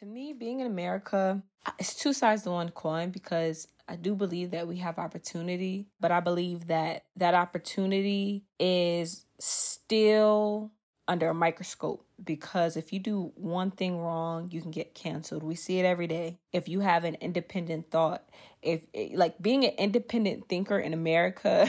To me, being in America, it's two sides to one coin because I do believe that we have opportunity, but I believe that that opportunity is still under a microscope because if you do one thing wrong, you can get canceled. We see it every day. If you have an independent thought, if eh, like being an independent thinker in America,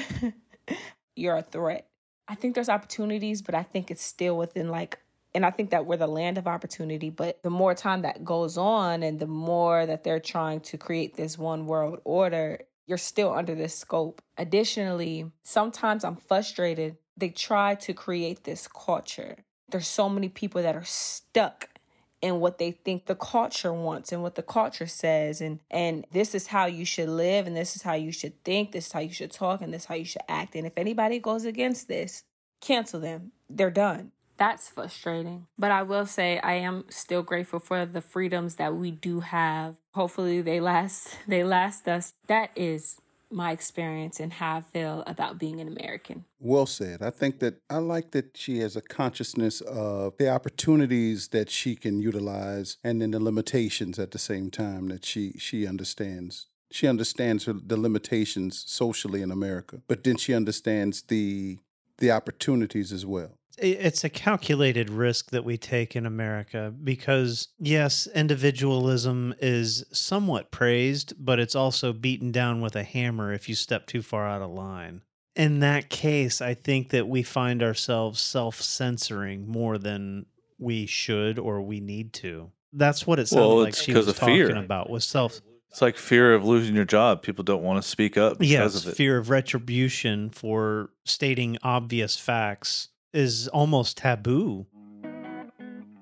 you're a threat. I think there's opportunities, but I think it's still within like and I think that we're the land of opportunity, but the more time that goes on and the more that they're trying to create this one world order, you're still under this scope. Additionally, sometimes I'm frustrated they try to create this culture. There's so many people that are stuck in what they think the culture wants and what the culture says and and this is how you should live and this is how you should think this is how you should talk and this is how you should act and if anybody goes against this cancel them they're done that's frustrating but i will say i am still grateful for the freedoms that we do have hopefully they last they last us that is my experience and how I feel about being an American. Well said. I think that I like that she has a consciousness of the opportunities that she can utilize and then the limitations at the same time that she she understands. She understands her, the limitations socially in America, but then she understands the the opportunities as well it's a calculated risk that we take in America because, yes, individualism is somewhat praised, but it's also beaten down with a hammer if you step too far out of line. In that case, I think that we find ourselves self censoring more than we should or we need to. That's what it sounded well, like she was talking fear. about was self. It's like fear of losing your job. People don't want to speak up because yes, of it. fear of retribution for stating obvious facts is almost taboo.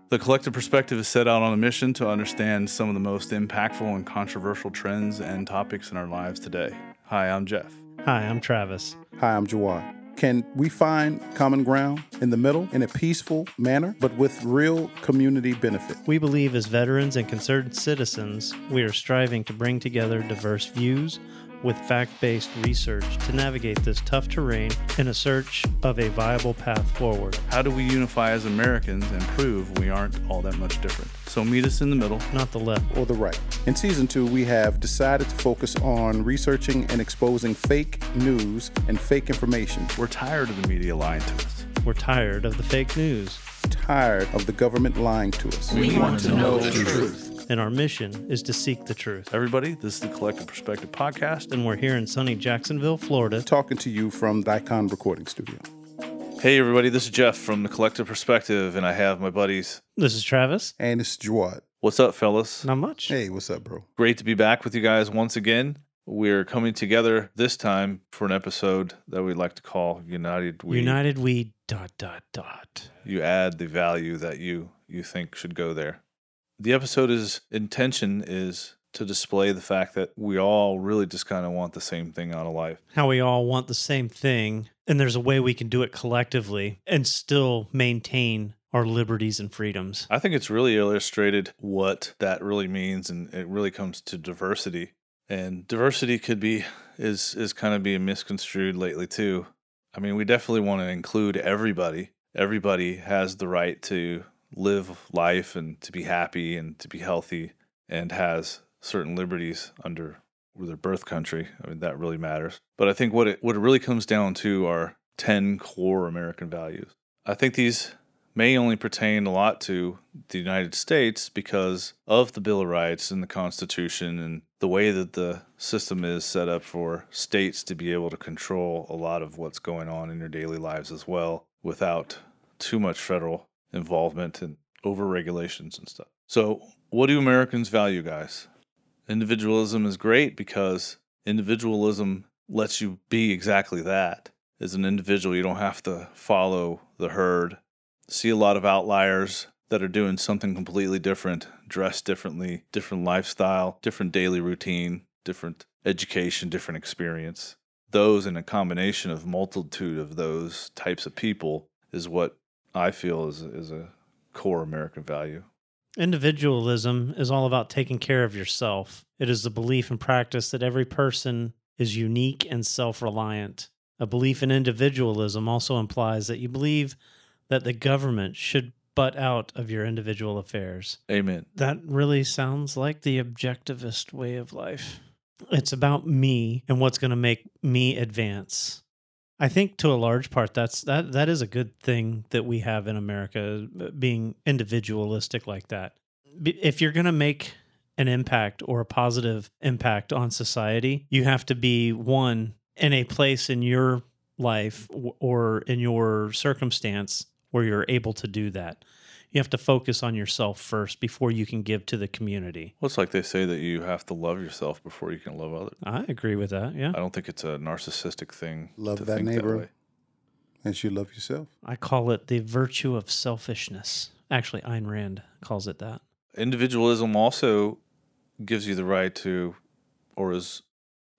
The collective perspective is set out on a mission to understand some of the most impactful and controversial trends and topics in our lives today. Hi, I'm Jeff. Hi, I'm Travis. Hi, I'm Jawad. Can we find common ground in the middle in a peaceful manner, but with real community benefit? We believe as veterans and concerned citizens, we are striving to bring together diverse views with fact based research to navigate this tough terrain in a search of a viable path forward. How do we unify as Americans and prove we aren't all that much different? So meet us in the middle, not the left or the right. In season two, we have decided to focus on researching and exposing fake news and fake information. We're tired of the media lying to us. We're tired of the fake news. Tired of the government lying to us. We, we want to know the truth. truth and our mission is to seek the truth. Everybody, this is the Collective Perspective Podcast. And we're here in sunny Jacksonville, Florida. Talking to you from Icon Recording Studio. Hey, everybody, this is Jeff from the Collective Perspective, and I have my buddies. This is Travis. And this is Jawad. What's up, fellas? Not much. Hey, what's up, bro? Great to be back with you guys once again. We're coming together this time for an episode that we'd like to call United We. United We dot dot dot. You add the value that you you think should go there the episode's intention is to display the fact that we all really just kind of want the same thing out of life. How we all want the same thing, and there's a way we can do it collectively and still maintain our liberties and freedoms. I think it's really illustrated what that really means, and it really comes to diversity. And diversity could be is is kind of being misconstrued lately too. I mean, we definitely want to include everybody. Everybody has the right to live life and to be happy and to be healthy and has certain liberties under their birth country. I mean, that really matters. But I think what it what it really comes down to are 10 core American values. I think these may only pertain a lot to the United States because of the Bill of Rights and the Constitution and the way that the system is set up for states to be able to control a lot of what's going on in your daily lives as well without too much federal involvement and over regulations and stuff. So, what do Americans value, guys? Individualism is great because individualism lets you be exactly that. As an individual, you don't have to follow the herd. See a lot of outliers that are doing something completely different, dressed differently, different lifestyle, different daily routine, different education, different experience. Those in a combination of multitude of those types of people is what I feel is is a core American value. Individualism is all about taking care of yourself. It is the belief and practice that every person is unique and self reliant. A belief in individualism also implies that you believe that the government should butt out of your individual affairs. Amen. That really sounds like the objectivist way of life. It's about me and what's going to make me advance. I think to a large part that's that that is a good thing that we have in America uh, being individualistic like that. If you're going to make an impact or a positive impact on society, you have to be one in a place in your life or in your circumstance where you're able to do that. You have to focus on yourself first before you can give to the community. Well, it's like they say that you have to love yourself before you can love others. I agree with that. Yeah. I don't think it's a narcissistic thing. Love to that think neighbor. way. As you love yourself. I call it the virtue of selfishness. Actually, Ayn Rand calls it that. Individualism also gives you the right to, or is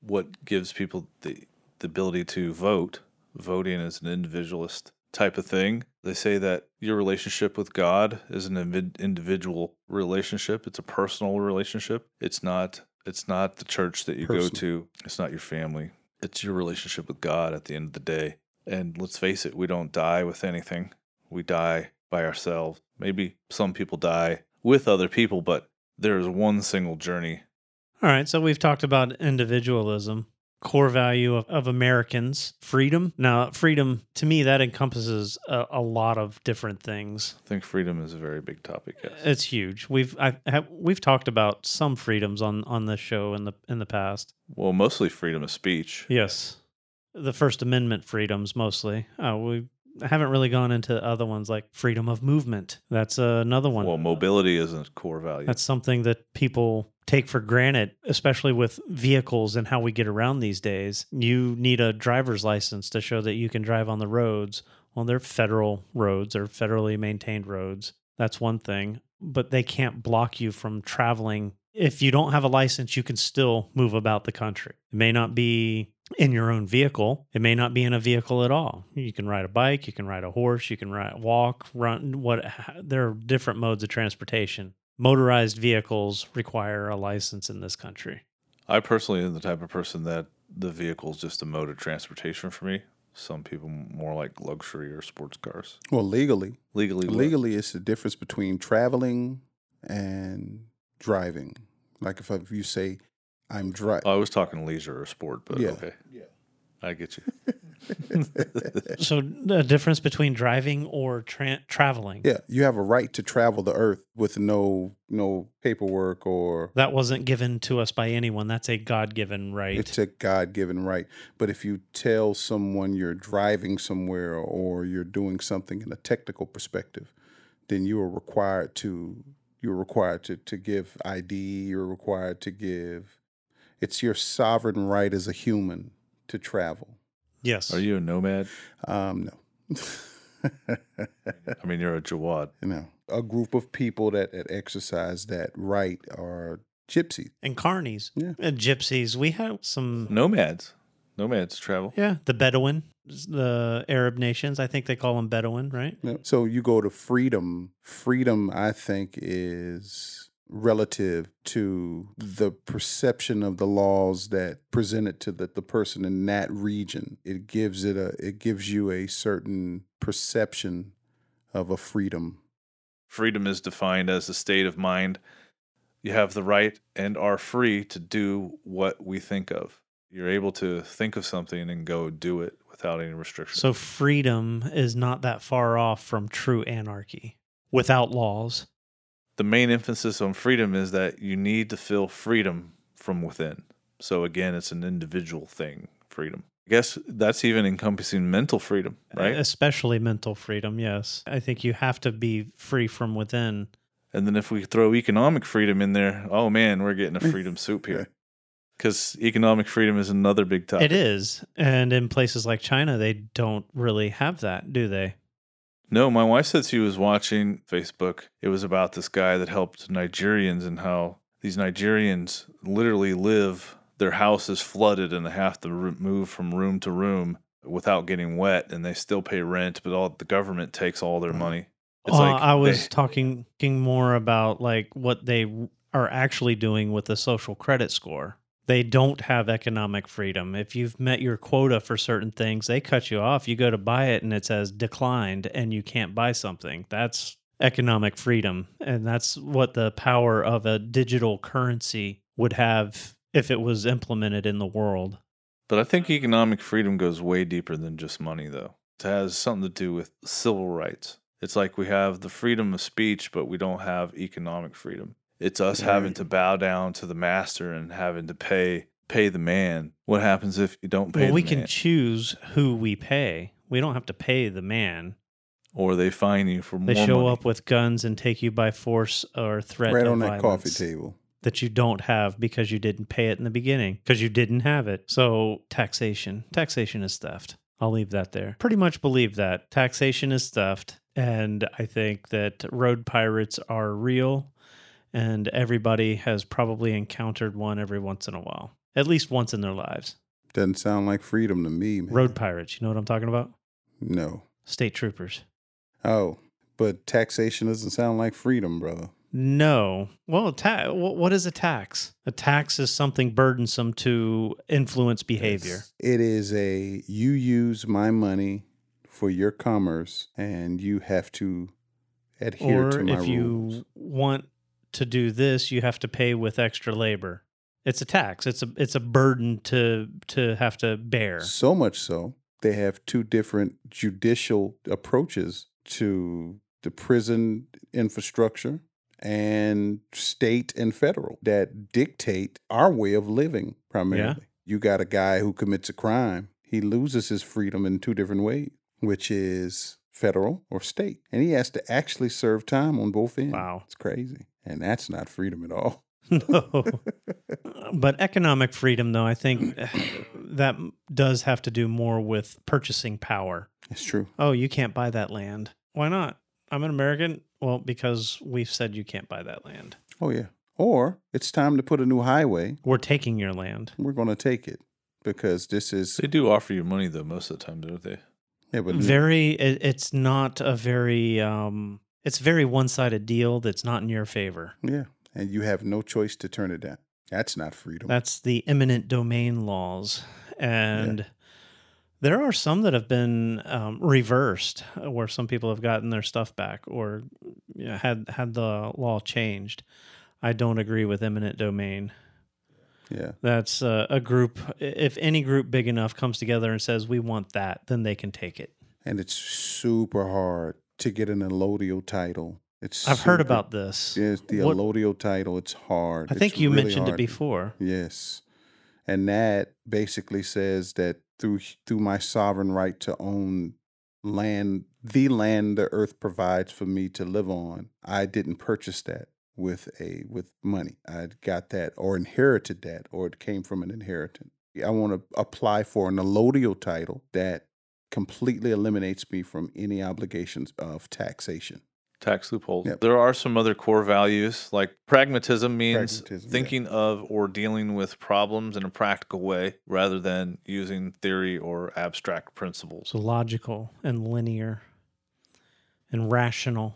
what gives people the, the ability to vote. Voting is an individualist type of thing. They say that your relationship with God is an individual relationship. It's a personal relationship. It's not. It's not the church that you go to. It's not your family. It's your relationship with God at the end of the day. And let's face it, we don't die with anything. We die by ourselves. Maybe some people die with other people, but there is one single journey. All right. So we've talked about individualism, core value of, of Americans, freedom. Now, freedom to me, that encompasses a, a lot of different things. I think freedom is a very big topic. Yes. It's huge. We've I have, we've talked about some freedoms on on this show in the in the past. Well, mostly freedom of speech. Yes, the First Amendment freedoms mostly. Uh, we haven't really gone into other ones like freedom of movement. That's uh, another one. Well, mobility is a core value. That's something that people take for granted, especially with vehicles and how we get around these days. You need a driver's license to show that you can drive on the roads. Well, they're federal roads or federally maintained roads. That's one thing, but they can't block you from traveling. If you don't have a license, you can still move about the country. It may not be in your own vehicle. It may not be in a vehicle at all. You can ride a bike, you can ride a horse, you can ride, walk, run. What there are different modes of transportation. Motorized vehicles require a license in this country. I personally am the type of person that the vehicle is just a mode of transportation for me. Some people more like luxury or sports cars. Well, legally. Legally, what? Legally, it's the difference between traveling and driving. Like if, if you say, I'm driving. Oh, I was talking leisure or sport, but Yeah. okay. Yeah. I get you. So the difference between driving or tra- traveling. yeah, you have a right to travel the earth with no no paperwork or That wasn't given to us by anyone. That's a God-given right. It's a God given right. But if you tell someone you're driving somewhere or you're doing something in a technical perspective, then you are required to you're required to, to give ID, you're required to give it's your sovereign right as a human to travel. yes. Are you a nomad? Um no. I mean, you're a Jawad. you know, a group of people that, that exercise that right are gypsies. and carnies, Yeah. and gypsies. We have some. Nomads. Nomads travel. Yeah, the Bedouin, the Arab nations. I think they call them Bedouin, right? Yeah. So you go to freedom. Freedom, I think, is relative to the perception of the laws that presented to the, the person in that region. It gives it a it gives you a certain perception of a freedom. Freedom is defined as a state of mind. You have the right and are free to do what we think of. You're able to think of something and go do it without any restriction. So freedom is not that far off from true anarchy without laws. The main emphasis on freedom is that you need to feel freedom from within. So again, it's an individual thing, freedom. I guess that's even encompassing mental freedom, right? Especially mental freedom, yes. I think you have to be free from within. And then if we throw economic freedom in there, oh man, we're getting a mm. freedom soup here. Because economic freedom is another big topic. It is. And in places like China, they don't really have that, do they? No, my wife said she was watching Facebook. It was about this guy that helped Nigerians and how these Nigerians literally live, their house is flooded and they have to move from room to room without getting wet and they still pay rent, but all the government takes all their money. It's Uh, like I was they- talking more about like what they are actually doing with the social credit score. They don't have economic freedom. If you've met your quota for certain things, they cut you off. You go to buy it and it says declined and you can't buy something. That's economic freedom. And that's what the power of a digital currency would have if it was implemented in the world. But I think economic freedom goes way deeper than just money, though. It has something to do with civil rights. It's like we have the freedom of speech, but we don't have economic freedom. It's us having to bow down to the master and having to pay pay the man. What happens if you don't pay Well, the we man? can choose who we pay. We don't have to pay the man. or they fine you for They show money. up with guns and take you by force or threat right of on that coffee table. that you don't have because you didn't pay it in the beginning because you didn't have it. So taxation, taxation is theft. I'll leave that there. Pretty much believe that taxation is theft, and I think that road pirates are real, and everybody has probably encountered one every once in a while, at least once in their lives. Doesn't sound like freedom to me, man. Road pirates, you know what I'm talking about? No. State troopers. Oh, but taxation doesn't sound like freedom, brother. No. Well, ta- what is a tax? A tax is something burdensome to influence behavior. It is a you use my money for your commerce, and you have to adhere or to my rules. Or if you want to do this, you have to pay with extra labor. It's a tax. It's a it's a burden to to have to bear. So much so, they have two different judicial approaches to the prison infrastructure and state and federal that dictate our way of living primarily. You got a guy who commits a crime, he loses his freedom in two different ways, which is federal or state. And he has to actually serve time on both ends. Wow. It's crazy. And that's not freedom at all. no. But economic freedom though, I think that does have to do more with purchasing power. It's true. Oh, you can't buy that land. Why not? I'm an American. Well, because we've said you can't buy that land. Oh, yeah. Or it's time to put a new highway. We're taking your land. We're going to take it because this is They do offer you money though most of the time, don't they? yeah, but Very it's not a very um it's a very one-sided deal that's not in your favor. yeah, and you have no choice to turn it down. That's not freedom. That's the eminent domain laws. And there are some that have been um, reversed, uh, where some people have gotten their stuff back or you know, had had the law changed. I don't agree with eminent domain. yeah, That's uh, a group. If any group big enough comes together and says we want that, then they can take it. and it's super hard to get an allodial title. It's I've heard about this. yes, the What- allodial title. It's hard. I think It's you really mentioned it before. Yes, and that basically says that through through my sovereign right to own land, the land the earth provides for me to live on, I didn't purchase that with a with money. I got that or inherited that, or it came from an inheritance. I want to apply for an allodial title that completely eliminates me from any obligations of taxation. Tax loopholes. Yep. There are some other core values like pragmatism means Pragmatism, yeah. thinking of or dealing with problems in a practical way rather than using theory or abstract principles. So logical and linear and rational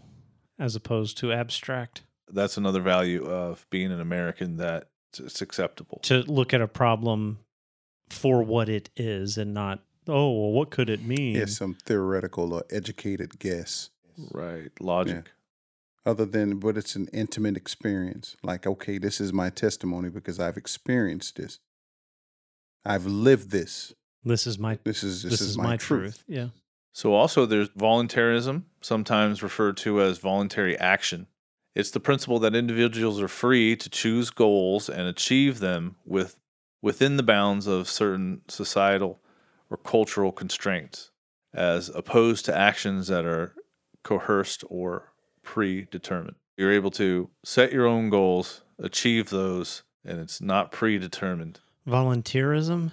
as opposed to abstract. That's another value of being an American that it's acceptable. To look at a problem for what it is and not, oh, well, what could it mean? Yes, some theoretical or educated guess. Right. Logic. other than but it's an intimate experience like okay this is my testimony because i've experienced this i've lived this This is my this is this, this, is, my, truth. Yeah. So also there's voluntarism, sometimes referred to as voluntary action. It's the principle that individuals are free to choose goals and achieve them with within the bounds of certain societal or cultural constraints, as opposed to actions that are coerced or predetermined. You're able to set your own goals, achieve those, and it's not predetermined. Volunteerism?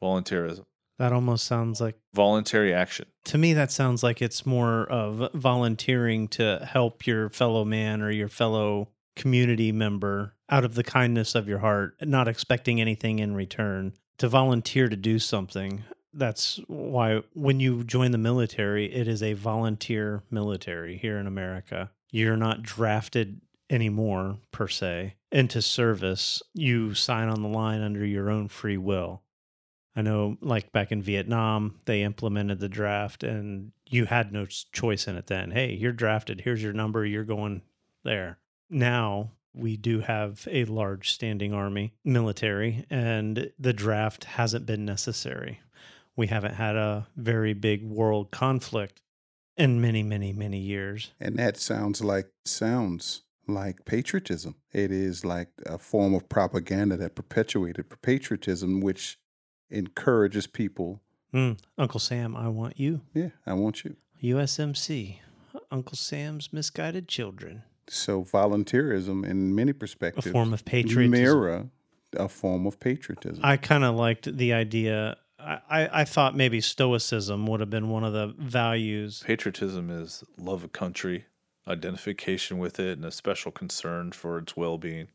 Volunteerism. That almost sounds like Voluntary action. to me that sounds like it's more of volunteering to help your fellow man or your fellow community member out of the kindness of your heart not expecting anything in return to volunteer to do something that's why when you join the military it is a volunteer military here in America you're not drafted anymore per se into service you sign on the line under your own free will I know, like back in Vietnam, they implemented the draft and you had no choice in it then. Hey, you're drafted. Here's your number. You're going there. Now we do have a large standing army, military, and the draft hasn't been necessary. We haven't had a very big world conflict in many, many, many years. And that sounds like sounds like patriotism. It is like a form of propaganda that perpetuated patriotism, which encourages people. Mm, Uncle Sam, I want you. Yeah, I want you. USMC, Uncle Sam's misguided children. So volunteerism, in many perspectives, A form of patriotism. mirror a form of patriotism. I kind of liked the idea. I, I, I thought maybe stoicism would have been one of the values. Patriotism is love of country, identification with it, and a special concern for its well being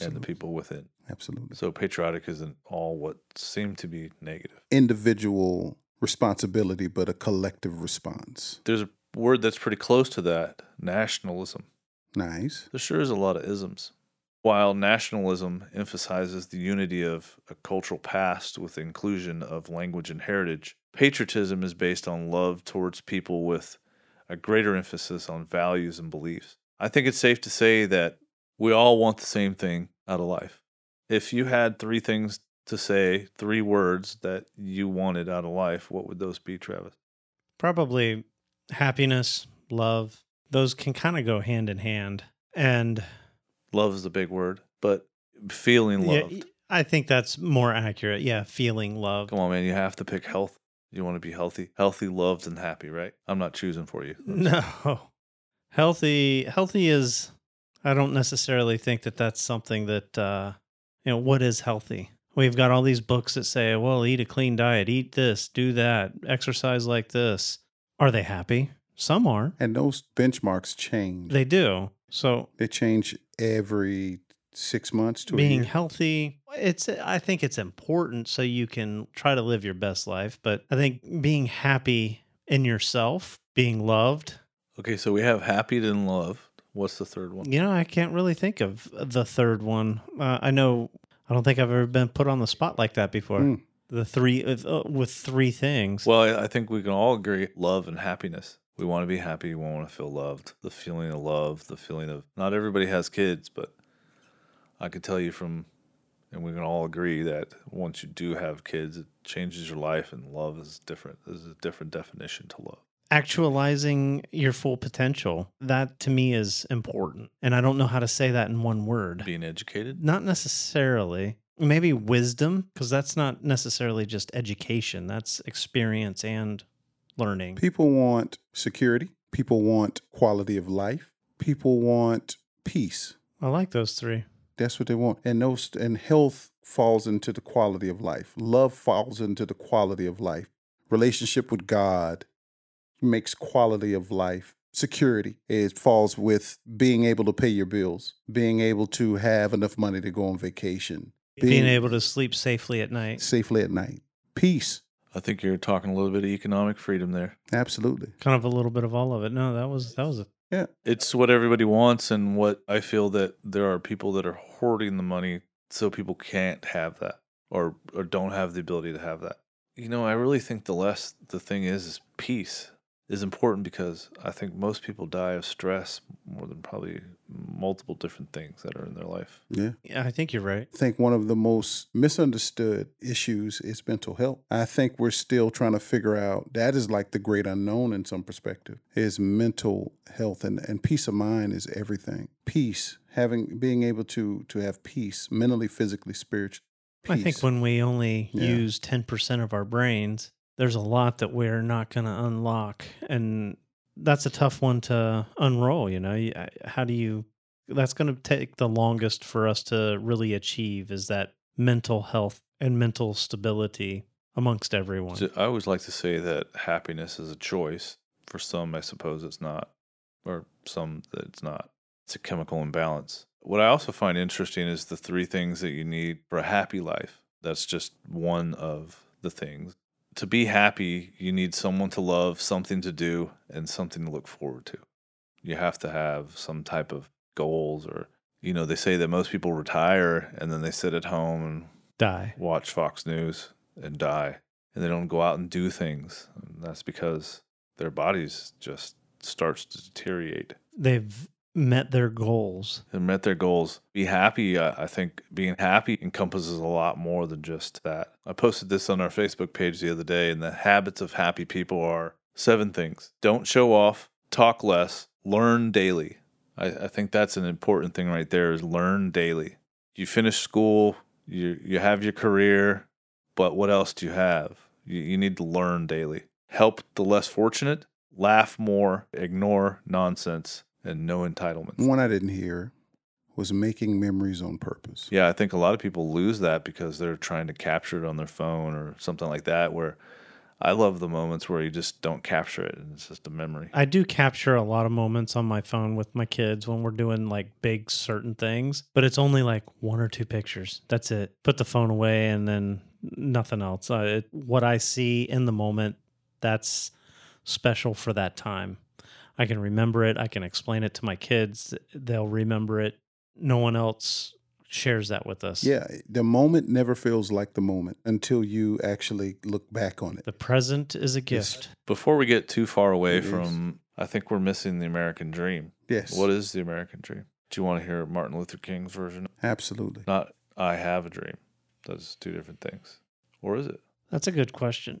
and the people within. It. Absolutely. So patriotic isn't all what seemed to be negative. Individual responsibility, but a collective response. There's a word that's pretty close to that nationalism. Nice. There sure is a lot of isms. While nationalism emphasizes the unity of a cultural past with inclusion of language and heritage, patriotism is based on love towards people with a greater emphasis on values and beliefs. I think it's safe to say that we all want the same thing out of life. If you had three things to say, three words that you wanted out of life, what would those be, Travis? Probably happiness, love, those can kind of go hand in hand. And Love is a big word, but feeling yeah, loved. I think that's more accurate. Yeah, feeling loved. Come on, man. You have to pick health. You want to be healthy, healthy, loved, and happy, right? I'm not choosing for you. No. Healthy healthy is I don't necessarily think that that's something that uh you know what is healthy. We've got all these books that say, well, eat a clean diet, eat this, do that, exercise like this. Are they happy? Some are. And those benchmarks change. They do. So They change every six months to a being year. healthy it's i think it's important so you can try to live your best life but i think being happy in yourself being loved Okay, so we have happy and loved. What's the third one? you know i can't really think of the third one uh, i know i don't think i've ever been put on the spot like that before Mm. the three uh, with three things Well, I- I think we can all agree love and happiness. We want to be happy. We want to feel loved. The feeling of love, the feeling of not everybody has kids, but I can tell you from, and we can all agree that once you do have kids, it changes your life, and love is different. There's a different definition to love. actualizing your full potential that to me is important and i don't know how to say that in one word Being educated, Not necessarily. Maybe wisdom, because that's not necessarily just education, that's experience and learning. People want security. People want quality of life. People want peace. I like those three. That's what they want. And those and health falls into the quality of life. Love falls into the quality of life. Relationship with God makes quality of life. Security it falls with being able to pay your bills, being able to have enough money to go on vacation, Being able to sleep safely at night. safely at night. Peace. I think you're talking a little bit of economic freedom there. Absolutely. Kind of a little bit of all of it. No, that was that was a yeah. It's what everybody wants, and what I feel that there are people that are hoarding the money so people can't have that or or don't have the ability to have that. You know, I really think the less the thing is is peace is important because I think most people die of stress more than probably multiple different things that are in their life. Yeah. yeah, I think you're right. I think one of the most misunderstood issues is mental health. I think we're still trying to figure out that is like the great unknown in some perspective is mental health and, and peace of mind is everything. Peace, having being able to to have peace mentally, physically, spiritually. I think when we only Yeah. use 10% of our brains, there's a lot that we're not going to unlock. And that's a tough one to unroll. You know, uh, how do you, that's going to take the longest for us to really achieve is that mental health and mental stability amongst everyone. So I always like to say that happiness is a choice. For some, I suppose it's not, or some that it's not. It's a chemical imbalance. What I also find interesting is the three things that you need for a happy life. That's just one of the things. To be happy, you need someone to love, something to do, and something to look forward to. You have to have some type of goals, or, you know, they say that most people retire and then they sit at home and Die. watch Fox News and die, and they don't go out and do things. And that's because their bodies just starts to deteriorate. They've met their goals. and met their goals. Be happy. I I think being happy encompasses a lot more than just that. I posted this on our Facebook page the other day, and the habits of happy people are seven things don't show off, talk less, learn daily. I, I think that's an important thing right there is learn daily. You finish school, you, you have your career, but what else do you have? You, you need to learn daily. Help the less fortunate, laugh more, ignore nonsense, and no entitlement. One I didn't hear was making memories on purpose. Yeah, I think a lot of people lose that because they're trying to capture it on their phone or something like that. Where I love the moments where you just don't capture it and it's just a memory. I do capture a lot of moments on my phone with my kids when we're doing like big certain things, but it's only like one or two pictures. That's it. Put the phone away and then nothing else. Uh, it, what I see in the moment, that's special for that time. I can remember it. I can explain it to my kids. They'll remember it. No one else shares that with us. Yeah, the moment never feels like the moment until you actually look back on it. The present is a Yes. gift. Before we get too far away It is. from, I think we're missing the American dream. Yes. What is the American dream? Do you want to hear Martin Luther King's version? Absolutely. Not I have a dream. Those two different things. Or is it? That's a good question.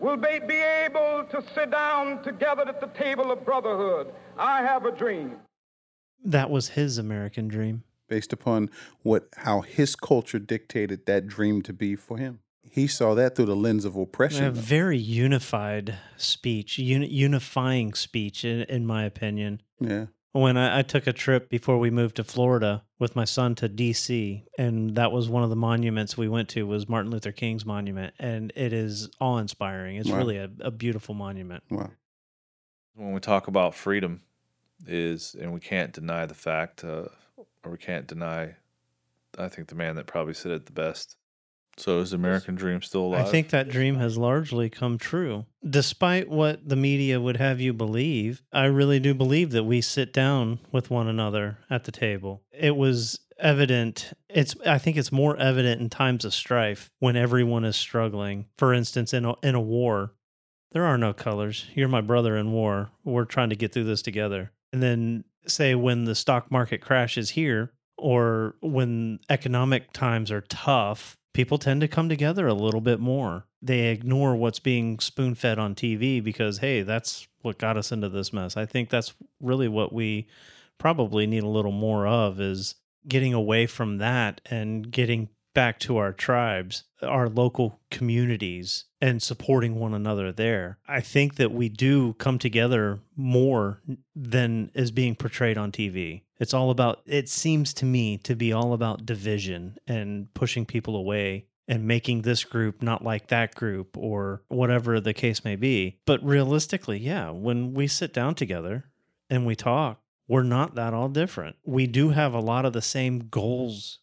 will be, be able to sit down together at the table of brotherhood. I have a dream. That was his American dream. Based upon what how his culture dictated that dream to be for him. He saw that through the lens of oppression. A very unified speech, uni- unifying speech, in, in my opinion. yeah. When I, I took a trip before we moved to Florida with my son to D.C., and that was one of the monuments we went to was Martin Luther King's monument, and it is awe-inspiring. It's Wow. really a, a beautiful monument. Wow. when we talk about freedom is and we can't deny the fact uh, or we can't deny i think the man that probably said it the best so is the american dream still alive I think that dream has largely come true. Despite what the media would have you believe, I really do believe that we sit down with one another at the table. It was evident it's I think it's more evident in times of strife when everyone is struggling. For instance, in a, in a war, there are no colors. You're my brother in war. We're trying to get through this together. And then say when the stock market crashes here or when economic times are tough, people tend to come together a little bit more. They ignore what's being spoon fed on TV because, hey, that's what got us into this mess. I think that's really what we probably need a little more of is getting away from that and getting back to our tribes, our local communities, and supporting one another there. I think that we do come together more than is being portrayed on TV. It's all about, it seems to me to be all about division and pushing people away and making this group not like that group or whatever the case may be. But realistically, yeah, when we sit down together and we talk, we're not that all different. We do have a lot of the same goals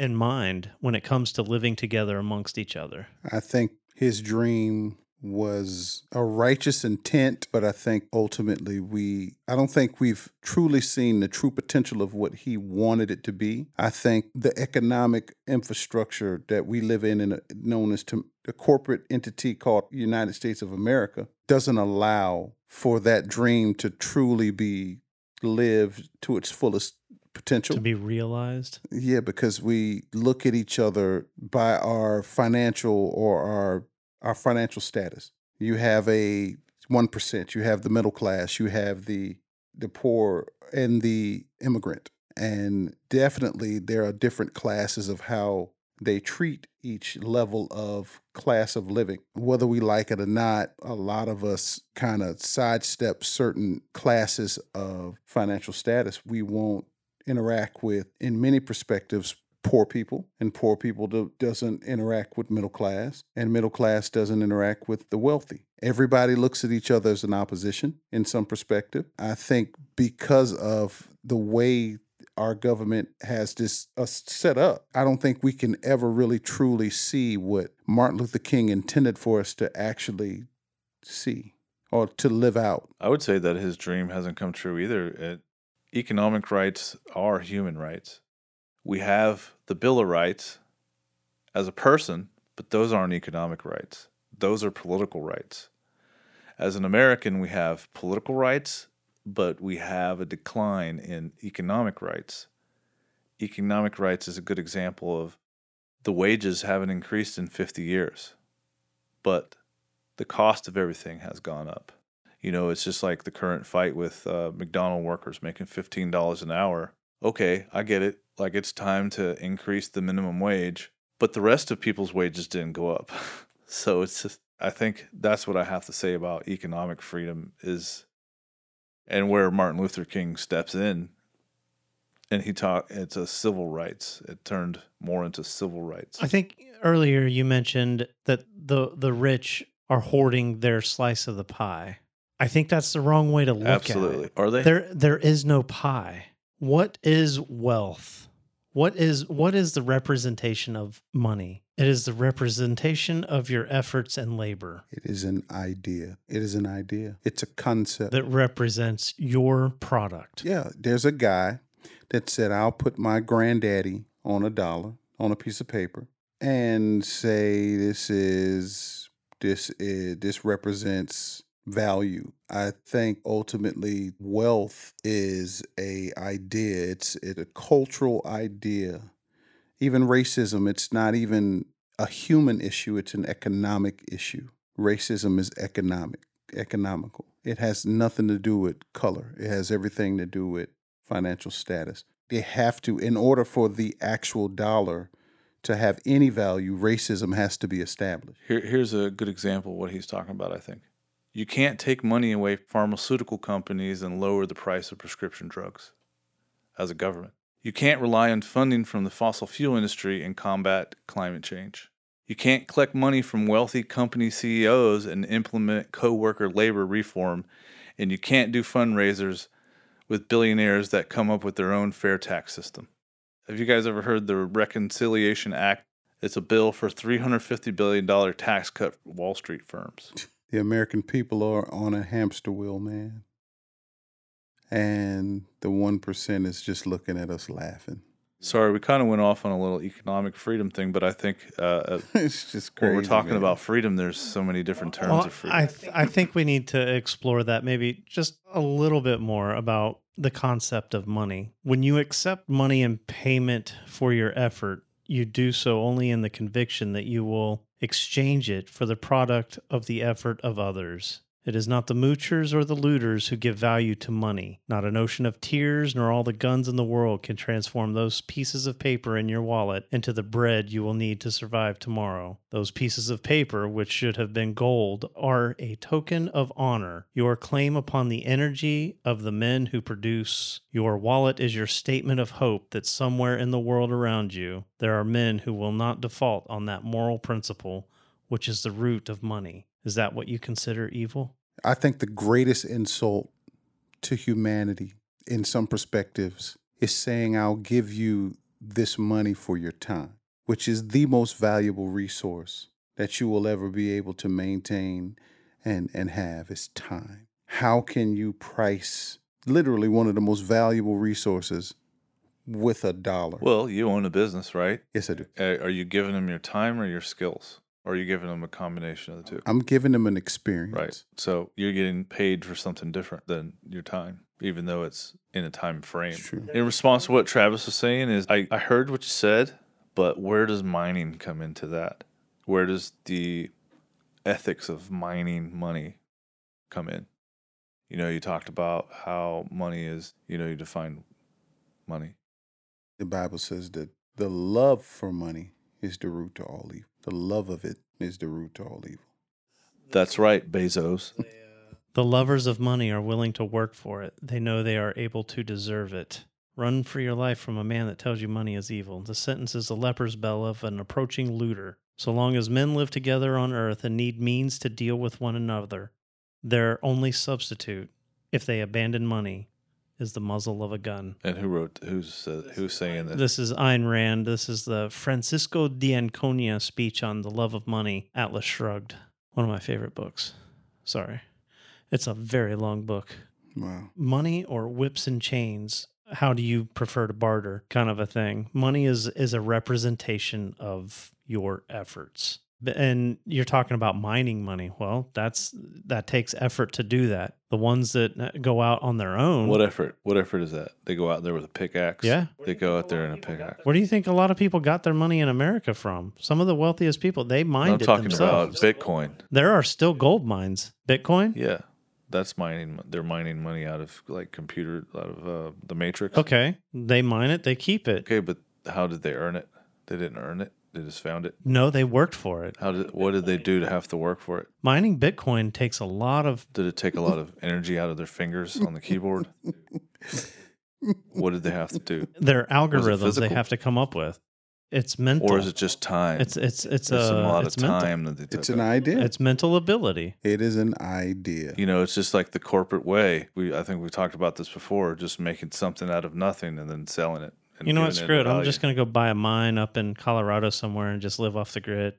in mind when it comes to living together amongst each other. I think his dream was a righteous intent, but I think ultimately we, I don't think we've truly seen the true potential of what he wanted it to be. I think the economic infrastructure that we live in, in known as to corporate entity called United States of America, doesn't allow for that dream to truly be lived to its fullest potential. To be realized. Yeah, because we look at each other by our financial or our our financial status. You have a 1%. You have the middle class, you have the the poor and the immigrant. And definitely there are different classes of how they treat each level of class of living. Whether we like it or not, a lot of us kind of sidestep certain classes of financial status. We won't interact with, in many perspectives, poor people, and poor people do, doesn't interact with middle class, and middle class doesn't interact with the wealthy. Everybody looks at each other as an opposition in some perspective. I think because of the way our government has this uh, set up, I don't think we can ever really truly see what Martin Luther King intended for us to actually see or to live out. I would say that his dream hasn't come true either. It, economic rights are human rights. We have the Bill of Rights as a person, but those aren't economic rights. Those are political rights. As an American, we have political rights but we have a decline in economic rights. Economic rights is a good example of the wages haven't increased in 50 years, but the cost of everything has gone up. You know, it's just like the current fight with uh, McDonald workers making $15 an hour. Okay, I get it. Like it's time to increase the minimum wage, but the rest of people's wages didn't go up. so it's just, I think that's what I have to say about economic freedom is and where Martin Luther King steps in and he talked it's a civil rights it turned more into civil rights I think earlier you mentioned that the the rich are hoarding their slice of the pie. I think that's the wrong way to look absolutely at it. are they There there is no pie. What is wealth? What is what is the representation of money? It is the representation of your efforts and labor It is an idea. It is an idea. It's a concept. that represents your product. Yeah, there's a guy that said, I'll put my granddaddy on a dollar on a piece of paper and say this is this is this represents value. I think ultimately wealth is a idea. It's it a cultural idea. Even racism, it's not even a human issue, it's an economic issue. Racism is economic, economical. It has nothing to do with color. It has everything to do with financial status. They have to, in order for the actual dollar to have any value, racism has to be established. Here, here's a good example of what he's talking about, I think. You can't take money away from pharmaceutical companies and lower the price of prescription drugs as a government. You can't rely on funding from the fossil fuel industry and combat climate change. You can't collect money from wealthy company CEOs and implement co-worker labor reform, and you can't do fundraisers with billionaires that come up with their own fair tax system. Have you guys ever heard the Reconciliation Act? It's a bill for $350 billion tax cut for Wall Street firms. The American people are on a hamster wheel, man. And the 1% is just looking at us laughing. Sorry, we kind of went off on a little economic freedom thing, but I think uh, uh, it's just crazy. when we're talking man. about freedom, there's so many different terms Well, of freedom. I th- I think we need to explore that maybe just a little bit more about the concept of money. When you accept money in payment for your effort, you do so only in the conviction that you will exchange it for the product of the effort of others. It is not the moochers or the looters who give value to money. Not an ocean of tears nor all the guns in the world can transform those pieces of paper in your wallet into the bread you will need to survive tomorrow. Those pieces of paper, which should have been gold, are a token of honor, your claim upon the energy of the men who produce. Your wallet is your statement of hope that somewhere in the world around you, there are men who will not default on that moral principle, which is the root of money. Is that what you consider evil? I think the greatest insult to humanity in some perspectives is saying, I'll give you this money for your time, which is the most valuable resource that you will ever be able to maintain and, and have is time. How can you price literally one of the most valuable resources with a dollar? well, you own a business, right? yes, I do. Are you giving them your time or your skills? Or are you giving them a combination of the two? I'm giving them an experience. Right. So you're getting paid for something different than your time, even though it's in a time frame. True. In response to what Travis was saying, is I, I heard what you said, but where does mining come into that? Where does the ethics of mining money come in. You know, you talked about how money is, you know, you define money. The Bible says that the love for money is the root to all evil. The love of it is the root to all evil. That's right, Bezos. The lovers of money are willing to work for it. They know they are able to deserve it. Run for your life from a man that tells you money is evil. The sentence is the leper's bell of an approaching looter. So long as men live together on earth and need means to deal with one another, their only substitute, if they abandon money, is the muzzle of a gun. And who wrote? Who's uh, who's saying this? This is Ayn Rand. This is the Francisco de Anconia speech on the love of money. Atlas Shrugged. One of my favorite books. Sorry. It's a very long book. Wow. Money or whips and chains? How do you prefer to barter? Kind of a thing. Money is is a representation of your efforts. B- And you're talking about mining money. Well, that's that takes effort to do that. The ones that uh, go out on their own. What effort? What effort is that? They go out there with a pickaxe. Yeah. They go out there in a pickaxe. Where do you think a lot of people got their money in America from? Some of the wealthiest people, they mined I'm it talking themselves. about Bitcoin. there are still gold mines. Bitcoin? Yeah, that's mining. They're mining money out of like computer, out of uh, the matrix. Okay. They mine it, they keep it. Okay, but how did they earn it? They didn't earn it. They just found it. No, they worked for it. How did? What did they do to have to work for it? Mining Bitcoin takes a lot of Did it take a lot of energy out of their fingers on the keyboard? what did they have to do? their algorithms they have to come up with. It's mental. Or is it just time? It's it's it's, It's a, a lot it's of mental. time that they took. It's an out. idea. It's mental ability. it is an idea. You know, it's just like the corporate way. We I think we talked about this before. Just making something out of nothing and then selling it. And You know what? giving Screw it. I'm just gonna go buy a mine up in Colorado somewhere and just live off the grid.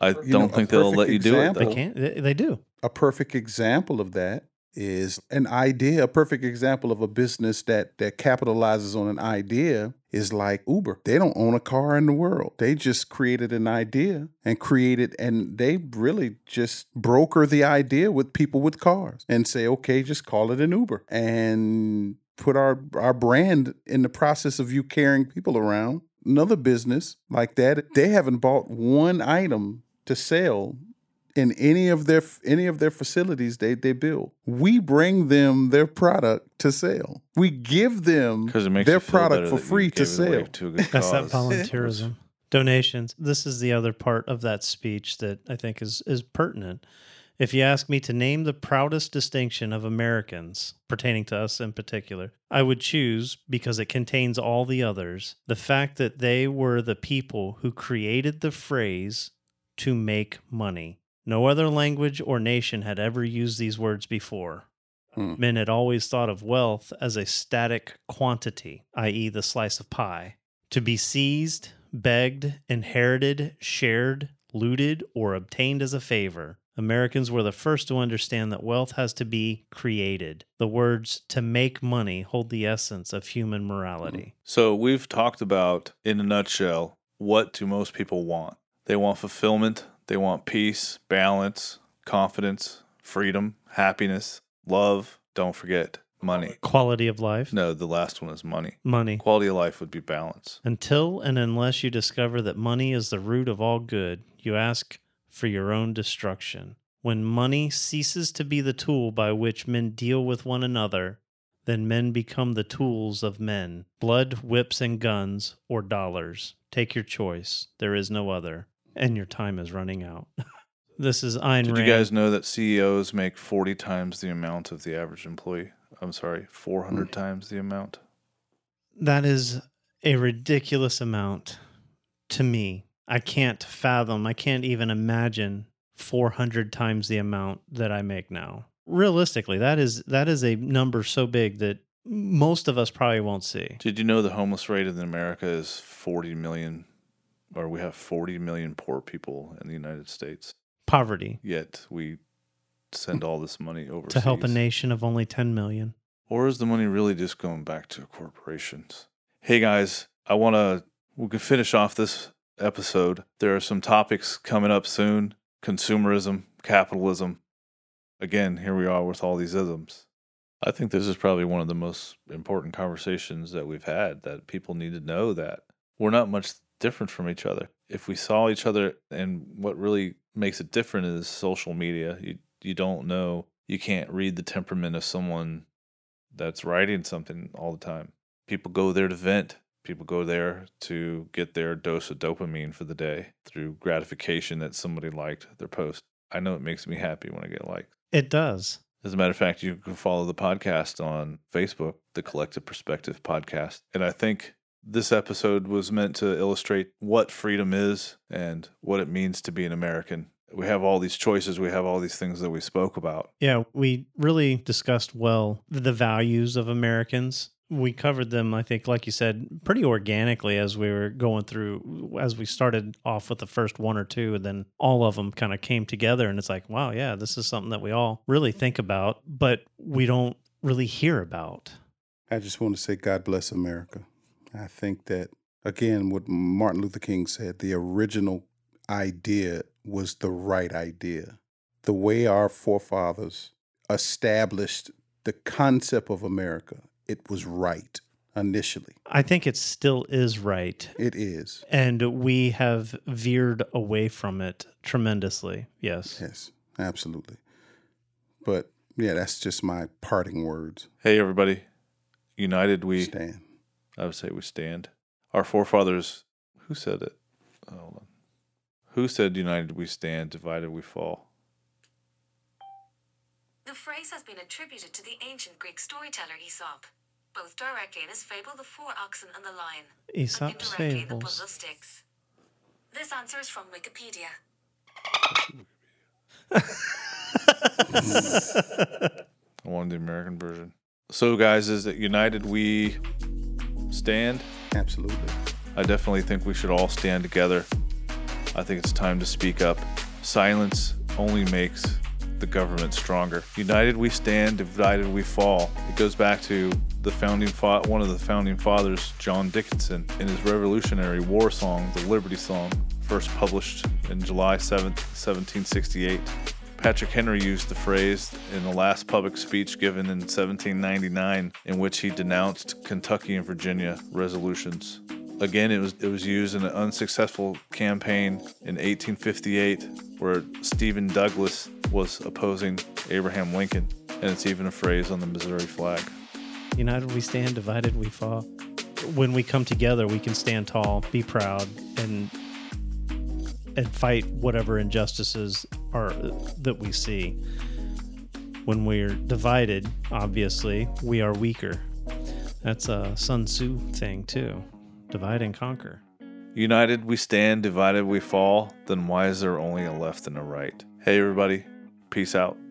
I You don't know, think they'll let you do it. example- They can't. They, they do. a perfect example of that is an idea. A perfect example of a business that that capitalizes on an idea is like Uber. They don't own a car in the world. They just created an idea and created and they really just broker the idea with people with cars and say, "Okay, just call it an Uber." And put our our brand in the process of you carrying people around. Another business like that, they haven't bought one item to sell in any of their any of their facilities they they build. We bring them their product to sell. We give them Because it makes their product for free to gave it away sell. To That's that volunteerism. Donations. This is the other part of that speech that I think is is pertinent. If you ask me to name the proudest distinction of Americans pertaining to us in particular, I would choose because it contains all the others, the fact that they were the people who created the phrase to make money. No other language or nation had ever used these words before. Hmm. Men had always thought of wealth as a static quantity, i.e., the slice of pie, to be seized, begged, inherited, shared, looted, or obtained as a favor. Americans were the first to understand that wealth has to be created. The words to make money hold the essence of human morality. Mm. So we've talked about, in a nutshell, what do most people want? They want fulfillment. They want peace, balance, confidence, freedom, happiness, love. Don't forget money. Quality of life, No, the last one is money. money. Quality of life would be balance. Until and unless you discover that money is the root of all good, you ask for your own destruction. When money ceases to be the tool by which men deal with one another, then men become the tools of men. Blood, whips, and guns, or dollars. Take your choice. There is no other. And your time is running out. this is Ayn Did Rand. you guys know that CEOs make 40 times the amount of the average employee? I'm sorry, 400 Mm. times the amount. That is a ridiculous amount to me. I can't fathom, I can't even imagine 400 times the amount that I make now. Realistically, that is that is a number so big that most of us probably won't see. Did you know the homeless rate in America is 40 million, or we have 40 million poor people in the United States? Poverty Yet we send all this money overseas. to help a nation of only 10 million. Or is the money really just going back to corporations? Hey guys, I want to, we can finish off this episode. There are some topics coming up soon consumerism, capitalism. Again, here we are with all these isms. I think this is probably one of the most important conversations that we've had that people need to know that we're not much different from each other. If we saw each other and what really makes it different is social media. You you don't know you can't read the temperament of someone that's writing something all the time. People go there to vent. People go there to get their dose of dopamine for the day through gratification that somebody liked their post. I know it makes me happy when I get liked. It does. As a matter of fact, you can follow the podcast on Facebook, the Collective Perspective Podcast. And I think this episode was meant to illustrate what freedom is and what it means to be an American. We have all these choices, we have all these things that we spoke about. Yeah, we really discussed well the values of Americans. We covered them, I think, like you said, pretty organically as we were going through, as we started off with the first one or two, and then all of them kind of came together. And it's like, wow, yeah, this is something that we all really think about, but we don't really hear about. I just want to say, God bless America. I think that, again, what Martin Luther King said, the original idea was the right idea. The way our forefathers established the concept of America, it was right initially. I think it still is right. It is. And we have veered away from it tremendously. Yes. Yes, absolutely. But yeah, that's just my parting words. Hey, everybody. United we Stand. I would say we stand. Our forefathers, who said it? Hold on. Who said united we stand, divided we fall? The phrase has been attributed to the ancient Greek storyteller Aesop, both directly in his fable The Four Oxen and the Lion, and Aesop's indirectly in the fables. Puzzle Sticks. This answer is from Wikipedia. I wanted the American version. So, guys, is it united we stand? Absolutely. I definitely think we should all stand together. I think it's time to speak up. Silence only makes the government stronger. United we stand, divided we fall. It goes back to the founding fa- one of the founding fathers, John Dickinson, in his Revolutionary War song, the Liberty Song, first published in July 7, 1768. Patrick Henry used the phrase in the last public speech given in 1799, in which he denounced Kentucky and Virginia resolutions. Again, it was it was used in an unsuccessful campaign in 1858, where Stephen Douglas was opposing Abraham Lincoln, and it's even a phrase on the Missouri flag. United we stand, divided we fall. When we come together, we can stand tall, be proud, and and fight whatever injustices are that we see. When we're divided, obviously, we are weaker. That's a Sun Tzu thing too. Divide and conquer. United we stand, divided we fall. Then why is there only a left and a right? Hey, everybody, peace out.